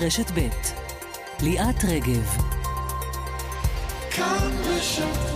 רשת ב' ליאת רגב. כאן רשת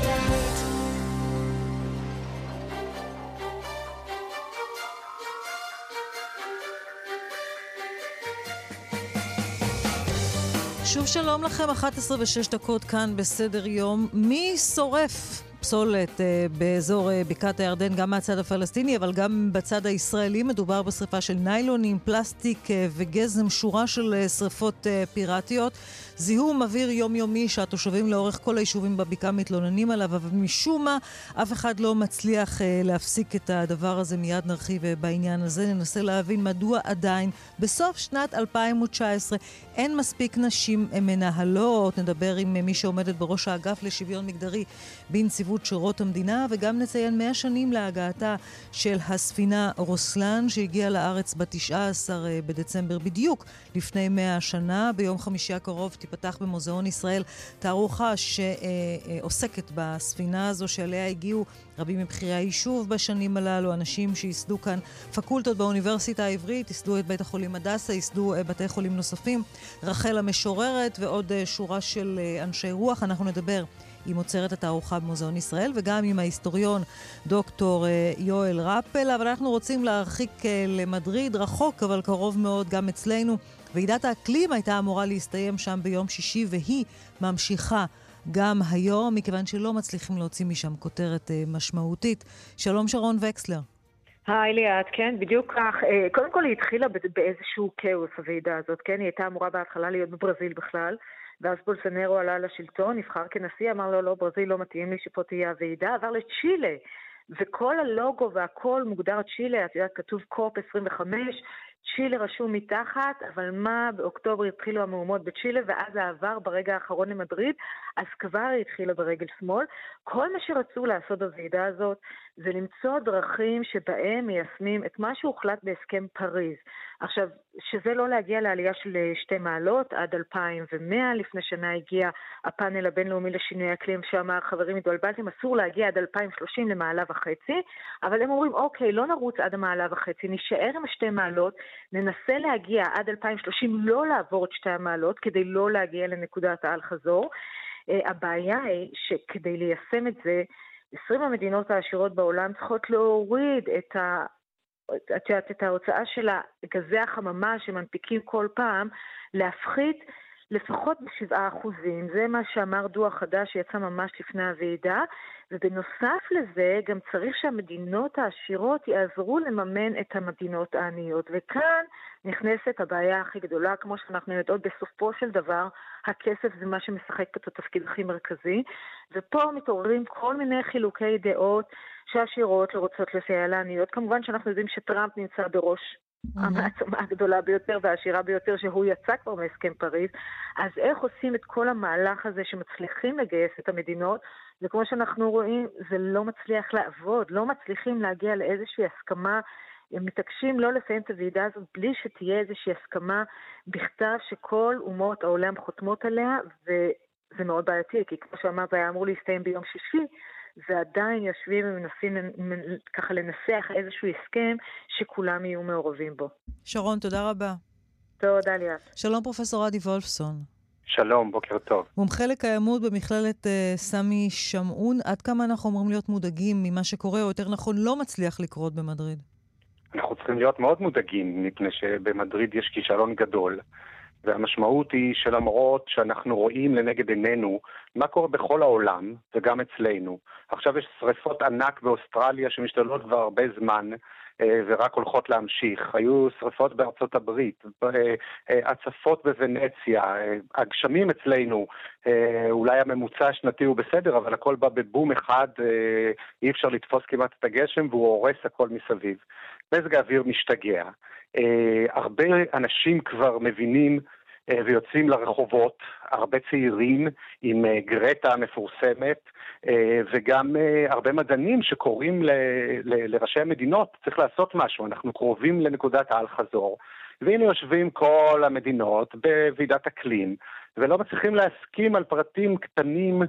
שוב שלום לכם, 11 ו-6 דקות כאן בסדר יום. מי שורף פסולת אה, באזור אה, בקעת הירדן, גם מהצד הפלסטיני, אבל גם בצד הישראלי. מדובר בשריפה של ניילונים, פלסטיק אה, וגזם, שורה של אה, שריפות אה, פיראטיות. זיהום אוויר יומיומי שהתושבים לאורך כל היישובים בבקעה מתלוננים עליו, אבל משום מה אף אחד לא מצליח אה, להפסיק את הדבר הזה. מיד נרחיב אה, בעניין הזה. ננסה להבין מדוע עדיין בסוף שנת 2019 אין מספיק נשים אה, מנהלות. נדבר עם אה, מי שעומדת בראש האגף לשוויון מגדרי בנציבות שירות המדינה, וגם נציין 100 שנים להגעתה של הספינה רוסלן, שהגיעה לארץ ב-19 אה, בדצמבר, בדיוק לפני 100 שנה. ביום חמישי הקרוב תיפתח במוזיאון ישראל תערוכה שעוסקת בספינה הזו שאליה הגיעו רבים מבכירי היישוב בשנים הללו, אנשים שייסדו כאן פקולטות באוניברסיטה העברית, ייסדו את בית החולים הדסה, ייסדו אה, בתי חולים נוספים, רחל המשוררת ועוד אה, שורה של אה, אנשי רוח. אנחנו נדבר עם עוצרת התערוכה במוזיאון ישראל, וגם עם ההיסטוריון דוקטור יואל רפל, אבל אנחנו רוצים להרחיק למדריד, רחוק אבל קרוב מאוד גם אצלנו. ועידת האקלים הייתה אמורה להסתיים שם ביום שישי, והיא ממשיכה גם היום, מכיוון שלא מצליחים להוציא משם כותרת אה, משמעותית. שלום שרון וקסלר. היי ליאת, כן, בדיוק כך. אה, קודם כל היא התחילה באיזשהו כאוס, הוועידה הזאת, כן? היא הייתה אמורה בהתחלה להיות בברזיל בכלל. ואז בולסנרו עלה לשלטון, נבחר כנשיא, אמר לו, לא, ברזיל לא מתאים לי שפה תהיה הוועידה, עבר לצ'ילה. וכל הלוגו והכל מוגדר צ'ילה, את יודעת, כתוב קופ 25, צ'ילה רשום מתחת, אבל מה, באוקטובר התחילו המהומות בצ'ילה, ואז העבר ברגע האחרון למדריד, אז כבר היא התחילה ברגל שמאל. כל מה שרצו לעשות בוועידה הזאת זה למצוא דרכים שבהם מיישמים את מה שהוחלט בהסכם פריז. עכשיו, שזה לא להגיע לעלייה של שתי מעלות עד 2100, לפני שנה הגיע הפאנל הבינלאומי לשינוי אקלים שאמר, חברים התבלבלתם, אסור להגיע עד 2030 למעלה וחצי, אבל הם אומרים, אוקיי, לא נרוץ עד המעלה וחצי, נישאר עם השתי מעלות, ננסה להגיע עד 2030, לא לעבור את שתי המעלות, כדי לא להגיע לנקודת האל-חזור. Uh, הבעיה היא שכדי ליישם את זה, 20 המדינות העשירות בעולם צריכות להוריד את ה... את יודעת, את ההוצאה של גזי החממה שמנפיקים כל פעם, להפחית לפחות בשבעה אחוזים. זה מה שאמר דוח חדש שיצא ממש לפני הוועידה, ובנוסף לזה גם צריך שהמדינות העשירות יעזרו לממן את המדינות העניות. וכאן נכנסת הבעיה הכי גדולה, כמו שאנחנו יודעות, בסופו של דבר הכסף זה מה שמשחק את התפקיד הכי מרכזי, ופה מתעוררים כל מיני חילוקי דעות שהעשירות לא רוצות לסייע לעניות. כמובן שאנחנו יודעים שטראמפ נמצא בראש המעצמה הגדולה ביותר והעשירה ביותר, שהוא יצא כבר מהסכם פריז. אז איך עושים את כל המהלך הזה שמצליחים לגייס את המדינות, וכמו שאנחנו רואים, זה לא מצליח לעבוד, לא מצליחים להגיע לאיזושהי הסכמה. הם מתעקשים לא לסיים את הוועידה הזאת בלי שתהיה איזושהי הסכמה בכתב שכל אומות העולם חותמות עליה, וזה מאוד בעייתי, כי כמו שאמרת, היה אמור להסתיים ביום שישי, ועדיין יושבים ומנסים ככה לנסח איזשהו הסכם שכולם יהיו מעורבים בו. שרון, תודה רבה. תודה ליאת. שלום פרופסור אדי וולפסון. שלום, בוקר טוב. מומחה לקיימות במכללת uh, סמי שמעון, עד כמה אנחנו אמורים להיות מודאגים ממה שקורה, או יותר נכון לא מצליח לקרות במדריד? אנחנו צריכים להיות מאוד מודאגים, מפני שבמדריד יש כישלון גדול. והמשמעות היא שלמרות שאנחנו רואים לנגד עינינו מה קורה בכל העולם וגם אצלנו, עכשיו יש שריפות ענק באוסטרליה שמשתוללות כבר הרבה זמן ורק הולכות להמשיך. היו שריפות בארצות הברית, אה, אה, הצפות בוונציה, הגשמים אצלנו, אולי הממוצע השנתי הוא בסדר, אבל הכל בא בבום אחד, אי אפשר לתפוס כמעט את הגשם והוא הורס הכל מסביב. מזג האוויר משתגע. הרבה אנשים כבר מבינים אה, ויוצאים לרחובות, הרבה צעירים עם אה, גרטה המפורסמת, אה, וגם הרבה מדענים שקוראים ל, ל, לראשי המדינות, צריך לעשות משהו, אנחנו קרובים לנקודת האל-חזור. והנה יושבים כל המדינות בוועידת אקלים, ולא מצליחים להסכים על פרטים קטנים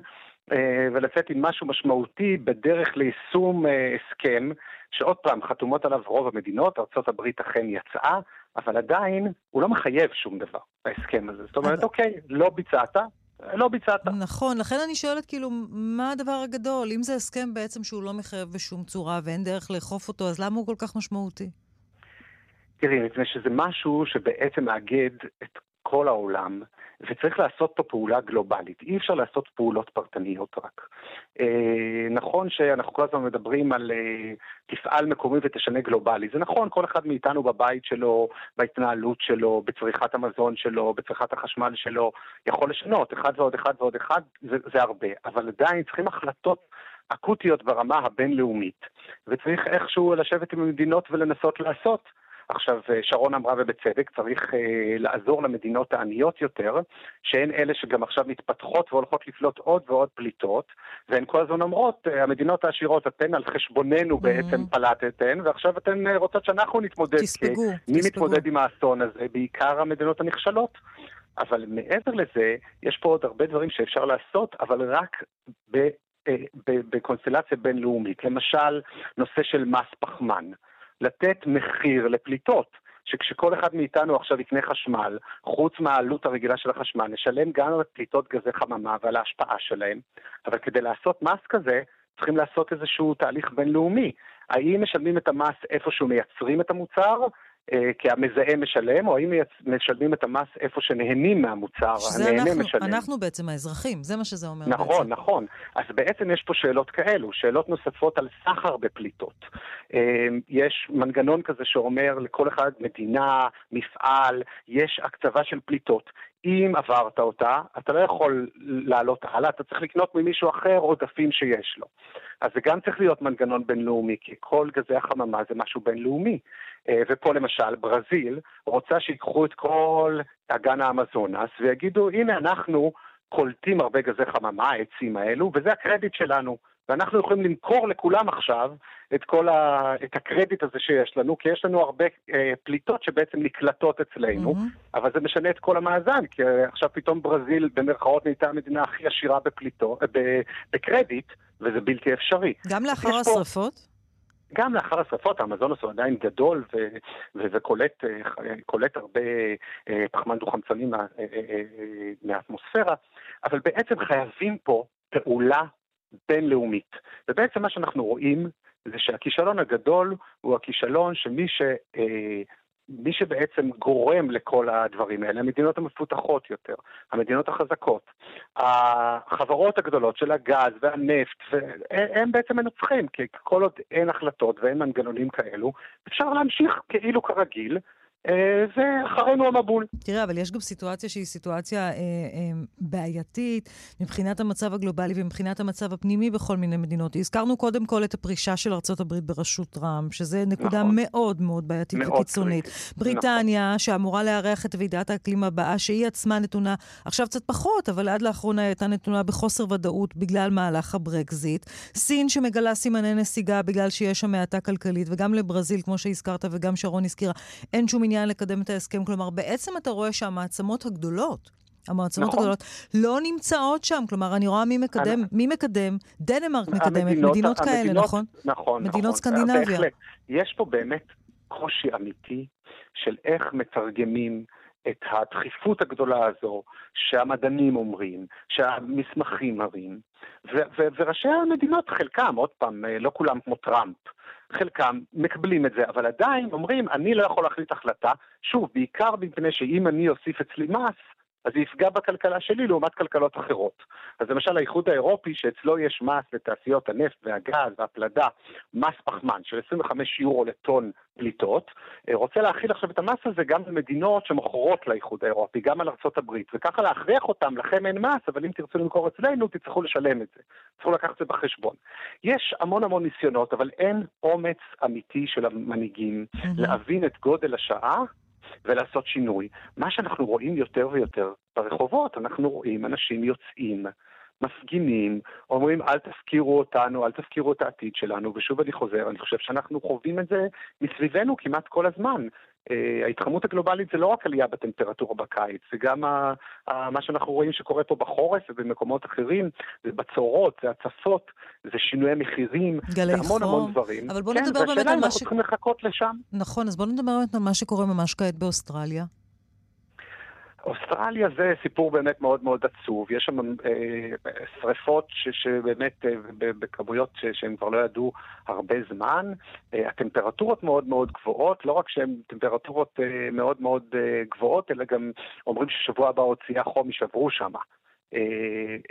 ולצאת עם משהו משמעותי בדרך ליישום הסכם, שעוד פעם, חתומות עליו רוב המדינות, ארה"ב אכן יצאה, אבל עדיין הוא לא מחייב שום דבר, ההסכם הזה. זאת אומרת, אוקיי, לא ביצעת, לא ביצעת. נכון, לכן אני שואלת, כאילו, מה הדבר הגדול? אם זה הסכם בעצם שהוא לא מחייב בשום צורה ואין דרך לאכוף אותו, אז למה הוא כל כך משמעותי? תראי, מפני שזה משהו שבעצם מאגד את כל העולם, וצריך לעשות פה פעולה גלובלית. אי אפשר לעשות פעולות פרטניות רק. אה, נכון שאנחנו כל הזמן מדברים על אה, תפעל מקומי ותשנה גלובלי. זה נכון, כל אחד מאיתנו בבית שלו, בהתנהלות שלו, בצריכת המזון שלו, בצריכת החשמל שלו, יכול לשנות. אחד ועוד אחד ועוד אחד זה, זה הרבה. אבל עדיין צריכים החלטות אקוטיות ברמה הבינלאומית. וצריך איכשהו לשבת עם המדינות ולנסות לעשות. עכשיו, אה, שרון אמרה ובצדק, צריך אה, לעזור למדינות העניות יותר, שהן אלה שגם עכשיו מתפתחות והולכות לפלוט עוד ועוד פליטות, והן כל הזמן אומרות, אה, המדינות העשירות, אתן על חשבוננו mm-hmm. בעצם פלטתן, ועכשיו אתן אה, רוצות שאנחנו נתמודד. תספגו, כי מי תספגו. מתמודד עם האסון הזה? בעיקר המדינות הנחשלות. אבל מעבר לזה, יש פה עוד הרבה דברים שאפשר לעשות, אבל רק ב... אה, בקונסטלציה בינלאומית. למשל, נושא של מס פחמן. לתת מחיר לפליטות. שכשכל אחד מאיתנו עכשיו יקנה חשמל, חוץ מהעלות הרגילה של החשמל, נשלם גם על פליטות גזי חממה ועל ההשפעה שלהם, אבל כדי לעשות מס כזה, צריכים לעשות איזשהו תהליך בינלאומי. האם משלמים את המס איפה שמייצרים את המוצר, כי המזהם משלם, או האם משלמים את המס איפה שנהנים מהמוצר, הנהנה אנחנו, משלם. אנחנו בעצם האזרחים, זה מה שזה אומר נכון, בעצם. נכון, נכון. אז בעצם יש פה שאלות כאלו, שאלות נוספות על סחר בפליטות. אה, יש מנגנון כזה שאומר לכל אחד מדינה, מפעל, יש הקצבה של פליטות. אם עברת אותה, אתה לא יכול לעלות הלאה, אתה צריך לקנות ממישהו אחר עודפים שיש לו. אז זה גם צריך להיות מנגנון בינלאומי, כי כל גזי החממה זה משהו בינלאומי. אה, ופה למשל, ברזיל רוצה שיקחו את כל אגן האמזונס ויגידו, הנה אנחנו קולטים הרבה גזי חממה, העצים האלו, וזה הקרדיט שלנו. ואנחנו יכולים למכור לכולם עכשיו את כל ה... את הקרדיט הזה שיש לנו, כי יש לנו הרבה אה, פליטות שבעצם נקלטות אצלנו, mm-hmm. אבל זה משנה את כל המאזן, כי עכשיו פתאום ברזיל במרכאות נהייתה המדינה הכי עשירה בפליטות, ב... בקרדיט, וזה בלתי אפשרי. גם לאחר השרפות? פה... גם לאחר השרפות, האמזונוס הוא עדיין גדול ו- ו- וקולט הרבה אה, פחמן דו-חמצני מה- אה, אה, מהאטמוספירה, אבל בעצם חייבים פה פעולה בינלאומית. ובעצם מה שאנחנו רואים זה שהכישלון הגדול הוא הכישלון שמי ש... מי שבעצם גורם לכל הדברים האלה, המדינות המפותחות יותר, המדינות החזקות, החברות הגדולות של הגז והנפט, הם בעצם מנצחים, כי כל עוד אין החלטות ואין מנגנונים כאלו, אפשר להמשיך כאילו כרגיל, ואחרינו אה, המבול. תראה, אבל יש גם סיטואציה שהיא סיטואציה אה, אה, בעייתית מבחינת המצב הגלובלי ומבחינת המצב הפנימי בכל מיני מדינות. הזכרנו קודם כל את הפרישה של הברית בראשות טראמפ, שזה נקודה נכון. מאוד מאוד בעייתית מאוד וקיצונית. קריטית. בריטניה, נכון. שאמורה לארח את ועידת האקלים הבאה, שהיא עצמה נתונה, עכשיו קצת פחות, אבל עד לאחרונה הייתה נתונה בחוסר ודאות בגלל מהלך הברקזיט. סין שמגלה סימני נסיגה בגלל שיש שם האטה כלכלית, וגם לברזיל, כמו שהזכרת וגם שרון הזכירה, אין שום עניין לקדם את ההסכם. כלומר, בעצם אתה רואה שהמעצמות הגדולות, המעצמות נכון. הגדולות, לא נמצאות שם. כלומר, אני רואה מי מקדם, אני... מי מקדם, דנמרק מקדמת, המדינות, מדינות כאלה, המדינות, נכון? נכון, מדינות נכון. סקנדינביה. בהחלט. יש פה באמת קושי אמיתי של איך מתרגמים את הדחיפות הגדולה הזו שהמדענים אומרים, שהמסמכים מראים, וראשי המדינות, חלקם, עוד פעם, לא כולם כמו טראמפ, חלקם מקבלים את זה, אבל עדיין אומרים, אני לא יכול להחליט החלטה, שוב, בעיקר מפני שאם אני אוסיף אצלי מס, אז זה יפגע בכלכלה שלי לעומת כלכלות אחרות. אז למשל האיחוד האירופי, שאצלו יש מס לתעשיות הנפט והגז והפלדה, מס פחמן של 25 יורו לטון פליטות, אה, רוצה להכיל עכשיו את המס הזה גם במדינות שמוכרות לאיחוד האירופי, גם על הברית, וככה להכריח אותם, לכם אין מס, אבל אם תרצו למכור אצלנו, תצטרכו לשלם את זה. תצטרכו לקחת את זה בחשבון. יש המון המון ניסיונות, אבל אין אומץ אמיתי של המנהיגים mm-hmm. להבין את גודל השעה ולעשות שינוי. מה שאנחנו רואים יותר ויותר ברחובות, אנחנו רואים אנשים יוצאים, מפגינים, אומרים אל תפקירו אותנו, אל תפקירו את העתיד שלנו, ושוב אני חוזר, אני חושב שאנחנו חווים את זה מסביבנו כמעט כל הזמן. אה, ההתחממות הגלובלית זה לא רק עלייה בטמפרטורה בקיץ, זה גם ה, ה, מה שאנחנו רואים שקורה פה בחורף ובמקומות אחרים, זה בצורות, זה הצפות, זה שינויי מחירים, זה המון חום. המון דברים. אבל בוא כן, נדבר באמת על מה ש... כן, והשאלה אם אנחנו צריכים לחכות לשם. נכון, אז בוא נדבר באמת על מה שקורה ממש כעת באוסטרליה. אוסטרליה זה סיפור באמת מאוד מאוד עצוב. יש שם אה, שריפות ש, שבאמת אה, בכמויות שהם כבר לא ידעו הרבה זמן. אה, הטמפרטורות מאוד מאוד גבוהות, לא רק שהן טמפרטורות אה, מאוד מאוד אה, גבוהות, אלא גם אומרים ששבוע הבא עוד שיאה חום יישברו שם. אה,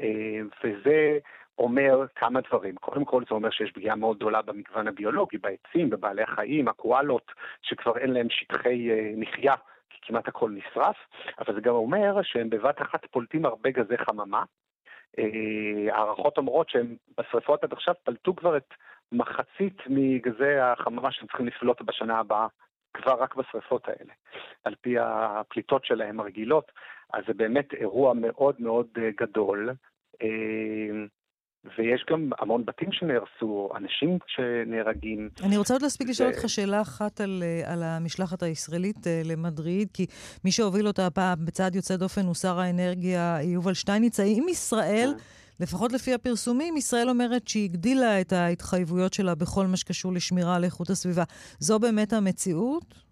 אה, וזה אומר כמה דברים. קודם כל זה אומר שיש פגיעה מאוד גדולה במגוון הביולוגי, בעצים, בבעלי החיים, הקואלות, שכבר אין להם שטחי אה, מחיה. כמעט הכל נשרף, אבל זה גם אומר שהם בבת אחת פולטים הרבה גזי חממה. אה, הערכות אומרות שהם בשרפות עד עכשיו פלטו כבר את מחצית מגזי החממה שהם צריכים לפלוט בשנה הבאה, כבר רק בשרפות האלה, על פי הפליטות שלהם הרגילות. אז זה באמת אירוע מאוד מאוד אה, גדול. ויש גם המון בתים שנהרסו, אנשים שנהרגים. אני רוצה עוד להספיק. לשאול אותך שאלה אחת על, אה, על המשלחת הישראלית אה, למדריד, כי מי שהוביל אותה הפעם בצעד יוצא דופן הוא שר האנרגיה יובל שטייניץ. האם ישראל... כן. לפחות לפי הפרסומים, ישראל אומרת שהיא הגדילה את ההתחייבויות שלה בכל מה שקשור לשמירה על איכות הסביבה. זו באמת המציאות?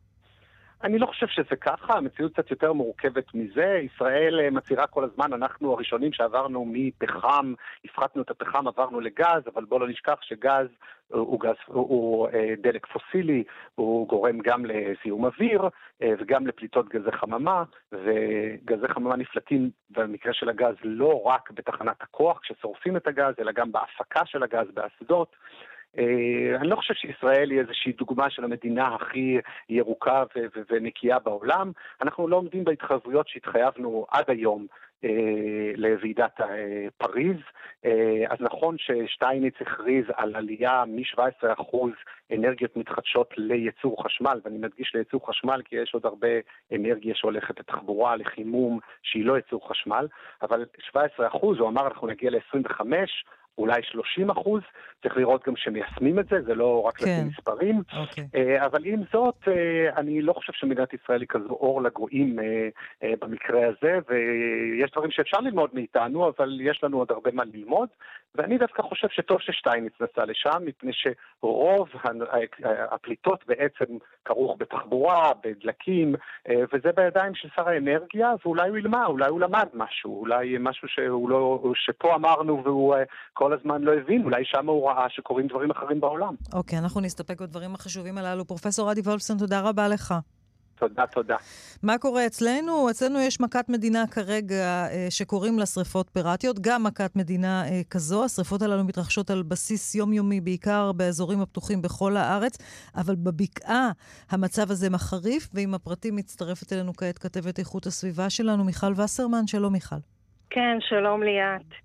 אני לא חושב שזה ככה, המציאות קצת יותר מורכבת מזה. ישראל אה, מצהירה כל הזמן, אנחנו הראשונים שעברנו מפחם, הפחתנו את הפחם, עברנו לגז, אבל בואו לא נשכח שגז הוא, גז, הוא, אה, דלק פוסילי, הוא גורם גם לזיהום אוויר אה, וגם לפליטות גזי חממה, וגזי חממה נפלטים במקרה של הגז לא רק בתחנת הכוח כששורפים את הגז, אלא גם בהפקה של הגז באסדות. אה, אני לא חושב שישראל היא איזושהי דוגמה של המדינה הכי ירוקה ונקייה בעולם. אנחנו לא עומדים בהתחייבויות שהתחייבנו עד היום אה, לוועידת אה, פריז. אז נכון ששטייניץ הכריז על עלייה מ-17% אנרגיות מתחדשות לייצור חשמל, ואני מדגיש לייצור חשמל כי יש עוד הרבה אנרגיה שהולכת לתחבורה, לחימום, שהיא לא ייצור חשמל, אבל 17%, הוא אמר אנחנו נגיע ל-25%, אולי 30 אחוז, צריך לראות גם שמיישמים את זה, זה לא רק כן. לפי מספרים. אוקיי. אה, אבל עם זאת, אה, אני לא חושב שמדינת ישראל היא כזו אור לגויים אה, במקרה הזה, ויש דברים שאפשר ללמוד מאיתנו, אבל יש לנו עוד הרבה מה ללמוד, ואני דווקא חושב שטוב ששטייניץ נסע לשם, מפני שרוב הפליטות בעצם כרוך בתחבורה, בדלקים, וזה בידיים של שר האנרגיה, ואולי הוא ילמד, אולי הוא למד משהו, אולי משהו שהוא לא, שפה אמרנו והוא כל הזמן לא הבין, אולי שם הוא ראה שקורים דברים אחרים בעולם. אוקיי, אנחנו נסתפק בדברים החשובים הללו. פרופסור אדי וולפסון, תודה רבה לך. תודה, תודה. מה קורה אצלנו? אצלנו יש מכת מדינה כרגע אה, שקוראים לה שריפות פיראטיות, גם מכת מדינה אה, כזו. השריפות הללו מתרחשות על בסיס יומיומי, בעיקר באזורים הפתוחים בכל הארץ, אבל בבקעה המצב הזה מחריף, ועם הפרטים מצטרפת אלינו כעת כתבת איכות הסביבה שלנו, מיכל וסרמן. שלום, מיכל. כן, שלום ליאת.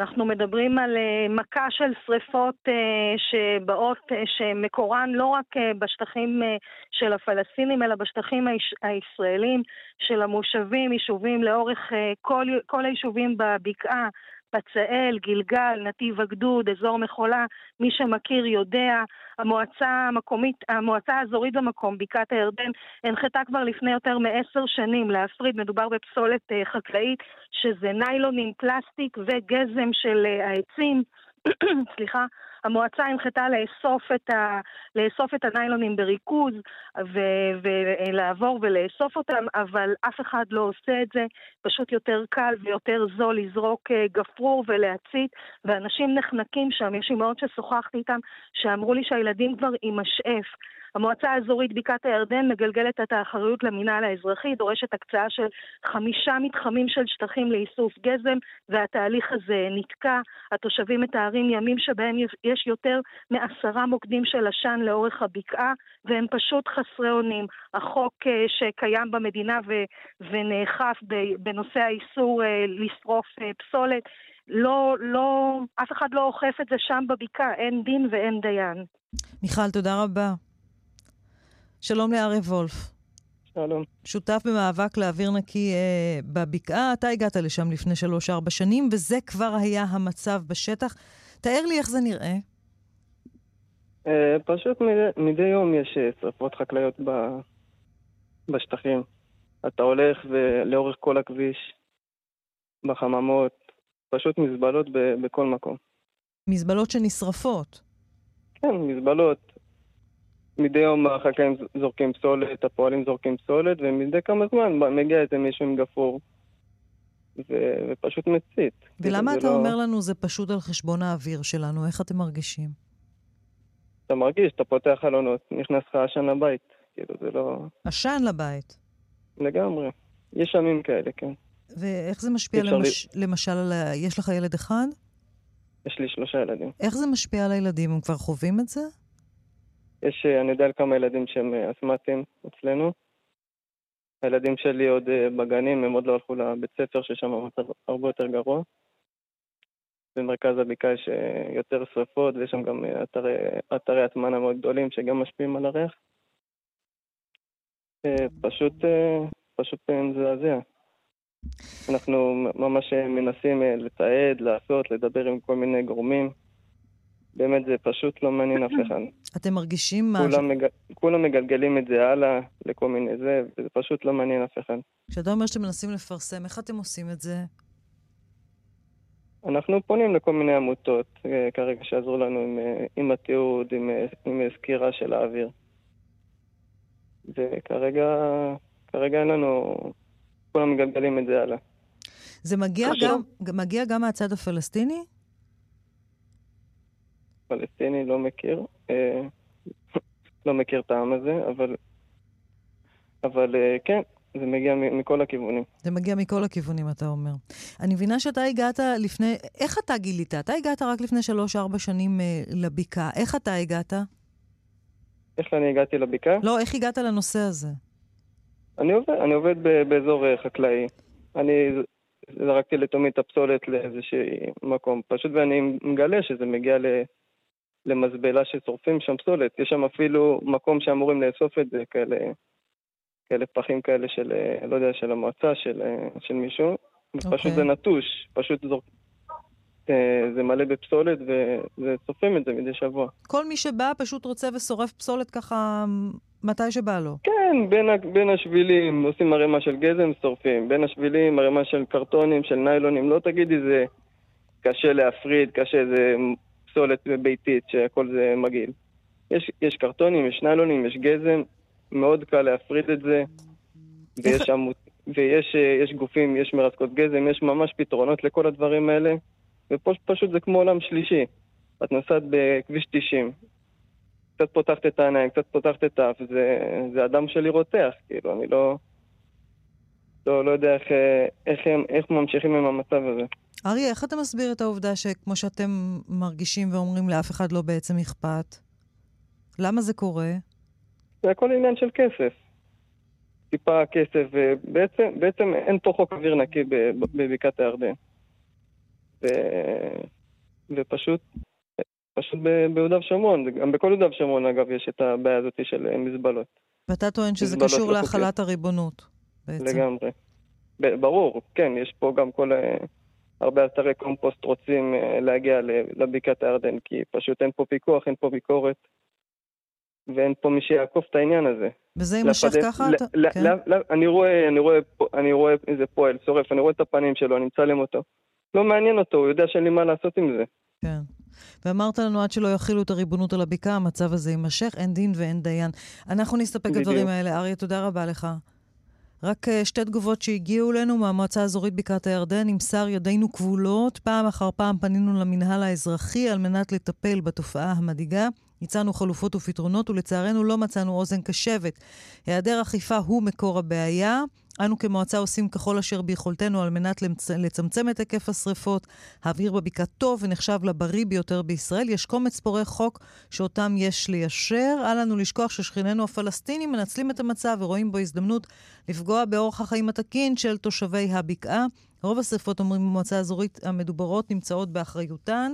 אנחנו מדברים על אה, מכה של שריפות אה, שבאות, אה, שמקורן לא רק בשטחים של הפלסטינים, אלא בשטחים הישראלים, של המושבים, יישובים לאורך כל, כל היישובים בבקעה, פצאל, גלגל, נתיב הגדוד, אזור מחולה, מי שמכיר יודע. המועצה המקומית, המועצה האזורית במקום, בקעת הירדן, הנחתה כבר לפני יותר מעשר שנים להפריד, מדובר בפסולת uh, חקלאית, שזה ניילונים, פלסטיק וגזם של uh, העצים. סליחה, המועצה הנחתה לאסוף את, ה, לאסוף את הניילונים בריכוז ו- ולעבור ולאסוף אותם, אבל אף אחד לא עושה את זה. פשוט יותר קל ויותר זול לזרוק אה, גפרור ולהצית, ואנשים נחנקים שם. יש אמהות ששוחחתי איתם, שאמרו לי שהילדים כבר עם משאף. המועצה האזורית בקעת הירדן מגלגלת את האחריות למינהל האזרחי, דורשת הקצאה של חמישה מתחמים של שטחים לאיסוף גזם, והתהליך הזה נתקע. התושבים מתארים ימים שבהם יש יותר מעשרה מוקדים של עשן לאורך הבקעה, והם פשוט חסרי אונים. החוק אה, שקיים במדינה ו- ונאכף בנושא האיסור אה, לשרוף אה, פסולת, לא, לא, אף אחד לא אוכף את זה שם בבקעה, אין דין ואין דיין. מיכל, תודה רבה. שלום לאריה וולף. שלום. שותף במאבק לאוויר נקי אה, בבקעה. אתה הגעת לשם לפני שלוש-ארבע שנים, וזה כבר היה המצב בשטח. תאר לי איך זה נראה. אה, פשוט מדי, מדי יום יש אה, שרפות חקלאיות ב, בשטחים. אתה הולך לאורך כל הכביש, בחממות, פשוט מזבלות ב- בכל מקום. מזבלות שנשרפות. כן, מזבלות. מדי יום החקלאים זורקים פסולת, הפועלים זורקים פסולת, ומדי כמה זמן מגיע איזה מישהו עם גפור, ו- ופשוט מצית. ולמה אתה לא... אומר לנו זה פשוט על חשבון האוויר שלנו? איך אתם מרגישים? אתה מרגיש, אתה פותח חלונות, נכנס לך עשן לבית. כאילו, זה לא... עשן לבית. לגמרי. יש עמים כאלה, כן. ואיך זה משפיע למש... לי... למשל על ה... יש לך ילד אחד? יש לי שלושה ילדים. איך זה משפיע על הילדים? הם כבר חווים את זה? יש, אה, אני יודע על כמה ילדים שהם אה, אסמטיים אצלנו. הילדים שלי עוד אה, בגנים, הם עוד לא הלכו לבית ספר, ששם המצב הרבה יותר גרוע. במרכז הבקעה יש יותר שרפות, ויש שם גם אתרי, אתרי הטמנה מאוד גדולים שגם משפיעים על הריח. פשוט, פשוט מזעזע. אנחנו ממש מנסים לתעד, לעשות, לדבר עם כל מיני גורמים. באמת זה פשוט לא מעניין אף אחד. אתם מרגישים מה... כולם, מג... כולם מגלגלים את זה הלאה לכל מיני זה, וזה פשוט לא מעניין אף אחד. כשאתה אומר שאתם מנסים לפרסם, איך אתם עושים את זה? אנחנו פונים לכל מיני עמותות, אה, כרגע שיעזרו לנו עם, אה, עם התיעוד, עם, אה, עם סקירה של האוויר. וכרגע כרגע אין לנו... כולם מגלגלים את זה הלאה. זה מגיע גם, מגיע גם מהצד הפלסטיני? פלסטיני לא מכיר. אה, לא מכיר את העם הזה, אבל, אבל אה, כן, זה מגיע מכל הכיוונים. זה מגיע מכל הכיוונים, אתה אומר. אני מבינה שאתה הגעת לפני... איך אתה גילית? אתה הגעת רק לפני שלוש-ארבע שנים אה, לבקעה. איך אתה הגעת? איך אני הגעתי לבקעה? לא, איך הגעת לנושא הזה? אני עובד, אני עובד באזור אה, חקלאי. אני זרקתי לתומי את הפסולת לאיזשהו מקום. פשוט ואני מגלה שזה מגיע ל... למזבלה ששורפים שם פסולת. יש שם אפילו מקום שאמורים לאסוף את זה, כאלה, כאלה פחים כאלה של, לא יודע, של המועצה, של, של מישהו. Okay. פשוט אוקיי. זה נטוש, פשוט זורק... אה, זה מלא בפסולת ושורפים את זה מדי שבוע. כל מי שבא פשוט רוצה ושורף פסולת ככה מתי שבא לו. כן, בין, בין השבילים עושים ערימה של גזם, שורפים. בין השבילים ערימה של קרטונים, של ניילונים. לא תגידי זה קשה להפריד, קשה, זה פסולת ביתית, שהכל זה מגעיל. יש, יש קרטונים, יש ניילונים, יש גזם, מאוד קל להפריד את זה, ויש, עמות, ויש יש גופים, יש מרסקות גזם, יש ממש פתרונות לכל הדברים האלה, ופשוט זה כמו עולם שלישי. את נוסעת בכביש 90, קצת פותחת את העיניים, קצת פותחת את האף, זה, זה אדם שלי רותח, כאילו, אני לא... לא, לא יודע איך, איך, איך, איך ממשיכים עם המצב הזה. אריה, איך אתה מסביר את העובדה שכמו שאתם מרגישים ואומרים, לאף אחד לא בעצם אכפת? למה זה קורה? זה הכל עניין של כסף. טיפה כסף, ובעצם בעצם אין פה חוק אוויר נקי בבקעת הירדן. ו... ופשוט, פשוט ביהודה ושומרון, גם בכל יהודה ושומרון אגב יש את הבעיה הזאת של מזבלות. ואתה טוען שזה קשור לא להחלת הריבונות, בעצם. לגמרי. ברור, כן, יש פה גם כל... הרבה אתרי קומפוסט רוצים אה, להגיע לבקעת הירדן, כי פשוט אין פה פיקוח, אין פה ביקורת, ואין פה מי שיעקוף את העניין הזה. וזה יימשך ככה? כן. אני רואה איזה פועל שורף, אני רואה את הפנים שלו, אני מצלם אותו. לא מעניין אותו, הוא יודע שאין לי מה לעשות עם זה. כן. ואמרת לנו, עד שלא יכילו את הריבונות על הבקעה, המצב הזה יימשך, אין דין ואין דיין. אנחנו נסתפק בדברים האלה. אריה, תודה רבה לך. רק אה, שתי תגובות שהגיעו אלינו מהמועצה האזורית בקעת הירדן, נמסר ידינו כבולות. פעם אחר פעם פנינו למינהל האזרחי על מנת לטפל בתופעה המדאיגה. הצענו חלופות ופתרונות, ולצערנו לא מצאנו אוזן קשבת. היעדר אכיפה הוא מקור הבעיה. אנו כמועצה עושים ככל אשר ביכולתנו על מנת למצ... לצמצם את היקף השרפות. האוויר בבקעה טוב ונחשב לבריא ביותר בישראל. יש קומץ פורעי חוק שאותם יש ליישר. אל לנו לשכוח ששכנינו הפלסטינים מנצלים את המצב ורואים בו הזדמנות לפגוע באורח החיים התקין של תושבי הבקעה. רוב השרפות, אומרים במועצה האזורית המדוברות, נמצאות באחריותן.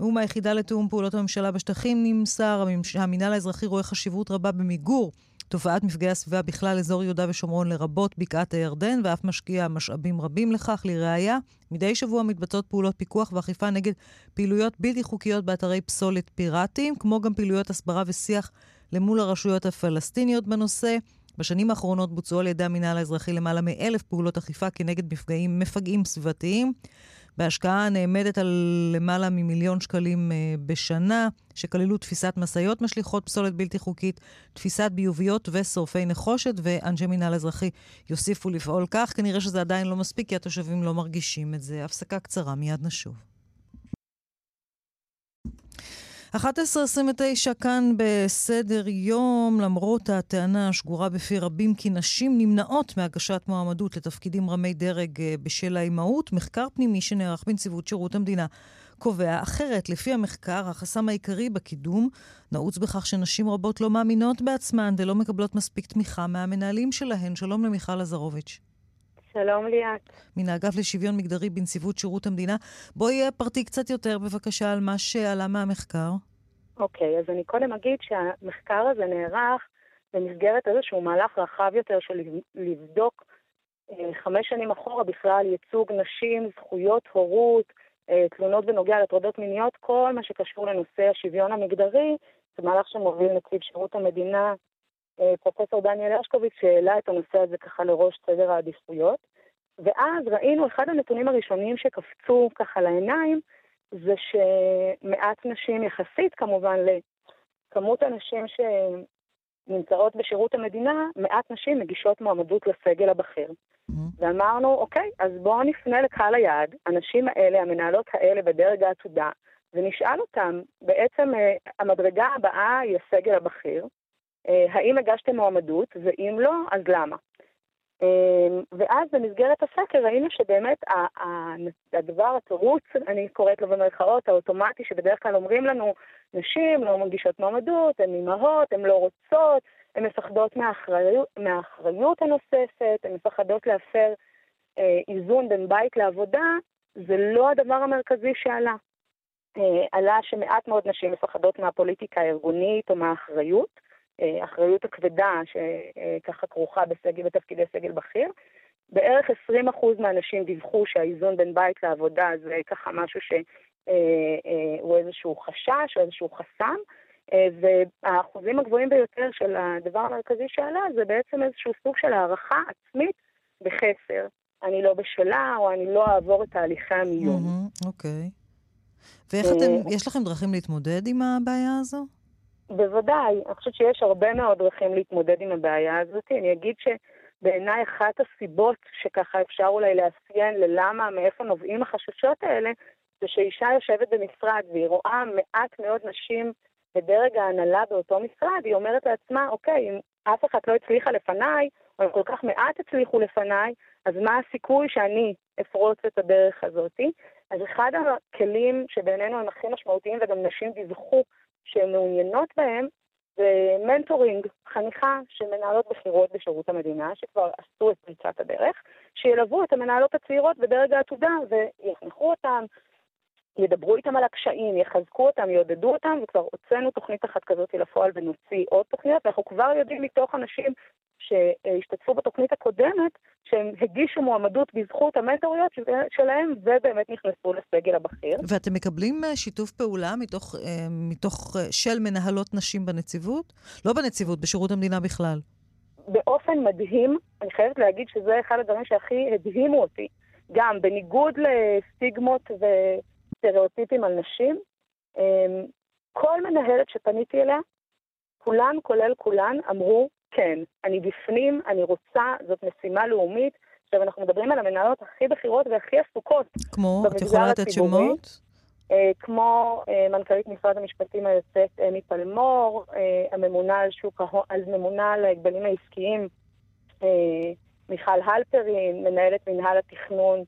ומהיחידה לתיאום פעולות הממשלה בשטחים נמסר, המינהל האזרחי רואה חשיבות רבה במיגור תופעת מפגעי הסביבה בכלל אזור יהודה ושומרון לרבות בקעת הירדן, ואף משקיע משאבים רבים לכך. לראיה, מדי שבוע מתבצעות פעולות פיקוח ואכיפה נגד פעילויות בלתי חוקיות באתרי פסולת פיראטיים, כמו גם פעילויות הסברה ושיח למול הרשויות הפלסטיניות בנושא. בשנים האחרונות בוצעו על ידי המינהל האזרחי למעלה מאלף פעולות אכיפה כנגד מפגעים, מפגעים סביבתיים. בהשקעה נעמדת על למעלה ממיליון שקלים uh, בשנה, שכללו תפיסת משאיות משליכות פסולת בלתי חוקית, תפיסת ביוביות ושורפי נחושת, ואנשי מינהל אזרחי יוסיפו לפעול כך. כנראה שזה עדיין לא מספיק, כי התושבים לא מרגישים את זה. הפסקה קצרה, מיד נשוב. 11.29 כאן בסדר יום, למרות הטענה השגורה בפי רבים כי נשים נמנעות מהגשת מועמדות לתפקידים רמי דרג אה, בשל האימהות, מחקר פנימי שנערך בנציבות שירות המדינה קובע אחרת. לפי המחקר, החסם העיקרי בקידום נעוץ בכך שנשים רבות לא מאמינות בעצמן ולא מקבלות מספיק תמיכה מהמנהלים שלהן. שלום למיכל עזרוביץ'. שלום ליאת. מן האגף לשוויון מגדרי בנציבות שירות המדינה. בואי פרטי קצת יותר בבקשה על מה שעלה מהמחקר. אוקיי, אז אני קודם אגיד שהמחקר הזה נערך במסגרת איזשהו מהלך רחב יותר של לבדוק אה, חמש שנים אחורה בכלל ייצוג נשים, זכויות הורות, אה, תלונות בנוגע להטרדות מיניות, כל מה שקשור לנושא השוויון המגדרי. זה מהלך שמוביל נציב שירות המדינה אה, פרופסור דניאל הרשקוביץ, שהעלה את הנושא הזה ככה לראש סדר העדיפויות. ואז ראינו, אחד הנתונים הראשונים שקפצו ככה לעיניים, זה שמעט נשים, יחסית כמובן לכמות הנשים שנמצאות בשירות המדינה, מעט נשים מגישות מועמדות לסגל הבכיר. Mm-hmm. ואמרנו, אוקיי, אז בואו נפנה לקהל היעד, הנשים האלה, המנהלות האלה בדרג העתודה, ונשאל אותם, בעצם אה, המדרגה הבאה היא הסגל הבכיר, אה, האם הגשתם מועמדות, ואם לא, אז למה? אה, ואז במסגרת הסקר ראינו שבאמת הדבר, התירוץ, אני קוראת לו במרכאות, האוטומטי, שבדרך כלל אומרים לנו, נשים לא מגישות מועמדות, הן אימהות, הן לא רוצות, הן מפחדות מהאחריות, מהאחריות הנוספת, הן מפחדות להפר אה, איזון בין בית לעבודה, זה לא הדבר המרכזי שעלה. אה, עלה שמעט מאוד נשים מפחדות מהפוליטיקה הארגונית או מהאחריות. האחריות הכבדה שככה כרוכה בסגל, בתפקידי סגל בכיר. בערך 20% מהאנשים דיווחו שהאיזון בין בית לעבודה זה ככה משהו שהוא איזשהו חשש או איזשהו חסם. והאחוזים הגבוהים ביותר של הדבר המרכזי שעלה זה בעצם איזשהו סוג של הערכה עצמית בחסר. אני לא בשלה או אני לא אעבור את תהליכי המיון. אוקיי. ואיך אתם, יש לכם דרכים להתמודד עם הבעיה הזו? בוודאי, אני חושבת שיש הרבה מאוד דרכים להתמודד עם הבעיה הזאת. אני אגיד שבעיניי אחת הסיבות שככה אפשר אולי לאפיין ללמה, מאיפה נובעים החששות האלה, זה שאישה יושבת במשרד והיא רואה מעט מאוד נשים בדרג ההנהלה באותו משרד, היא אומרת לעצמה, אוקיי, אם אף אחד לא הצליחה לפניי, או אם כל כך מעט הצליחו לפניי, אז מה הסיכוי שאני אפרוץ את הדרך הזאתי? אז אחד הכלים שבעינינו הם הכי משמעותיים, וגם נשים דיווחו שהן מעוניינות בהם, זה מנטורינג, חניכה של מנהלות בכירות בשירות המדינה, שכבר עשו את פריצת הדרך, שילוו את המנהלות הצעירות בדרג העתודה ויחנכו אותן, ידברו איתם על הקשיים, יחזקו אותם, יעודדו אותם, וכבר הוצאנו תוכנית אחת כזאת לפועל ונוציא עוד תוכניות, ואנחנו כבר יודעים מתוך אנשים שהשתתפו בתוכנית הקודמת, שהם הגישו מועמדות בזכות המנטוריות שלהם, ובאמת נכנסו לסגל הבכיר. ואתם מקבלים אה, שיתוף פעולה מתוך, אה, מתוך אה, של מנהלות נשים בנציבות? לא בנציבות, בשירות המדינה בכלל. באופן מדהים, אני חייבת להגיד שזה אחד הדברים שהכי הדהימו אותי. גם בניגוד לסטיגמות וסטריאוטיפים על נשים, כל מנהלת שפניתי אליה, כולן, כולל כולן, אמרו, כן, אני בפנים, אני רוצה, זאת משימה לאומית. עכשיו, אנחנו מדברים על המנהלות הכי בכירות והכי עסוקות כמו? את יכולה לתת שמות? אה, כמו אה, מנכ"לית משרד המשפטים היוצאת אמי פלמור, אה, הממונה על שוק ההון, על ממונה על ההגבלים העסקיים אה, מיכל הלפרין, מנהלת מנהל התכנון אה,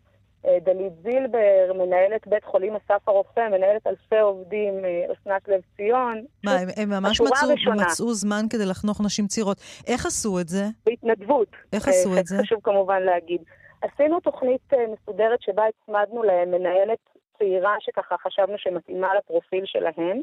דלית זילבר, מנהלת בית חולים אסף הרופא, מנהלת אלפי עובדים, אה, אסנת לב ציון. מה, הם, הם ממש מצאו, מצאו זמן כדי לחנוך נשים צעירות. איך עשו את זה? בהתנדבות. איך עשו את זה? חשוב כמובן להגיד. עשינו תוכנית אה, מסודרת שבה הצמדנו להם מנהלת צעירה שככה חשבנו שמתאימה לפרופיל שלהן,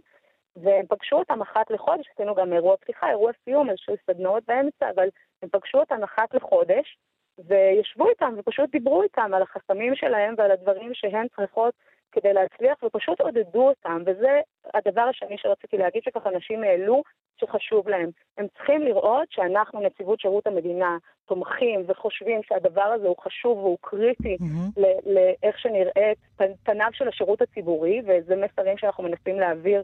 והם פגשו אותם אחת לחודש, עשינו גם אירוע פתיחה, אירוע סיום, איזשהו סדנאות באמצע, אבל הם פגשו אותם אחת לחודש. וישבו איתם ופשוט דיברו איתם על החסמים שלהם ועל הדברים שהן צריכות כדי להצליח, ופשוט עודדו אותם, וזה הדבר השני שרציתי להגיד, שככה נשים העלו, שחשוב להם. הם צריכים לראות שאנחנו, נציבות שירות המדינה, תומכים וחושבים שהדבר הזה הוא חשוב והוא קריטי mm-hmm. לאיך שנראית פניו של השירות הציבורי, וזה מסרים שאנחנו מנסים להעביר,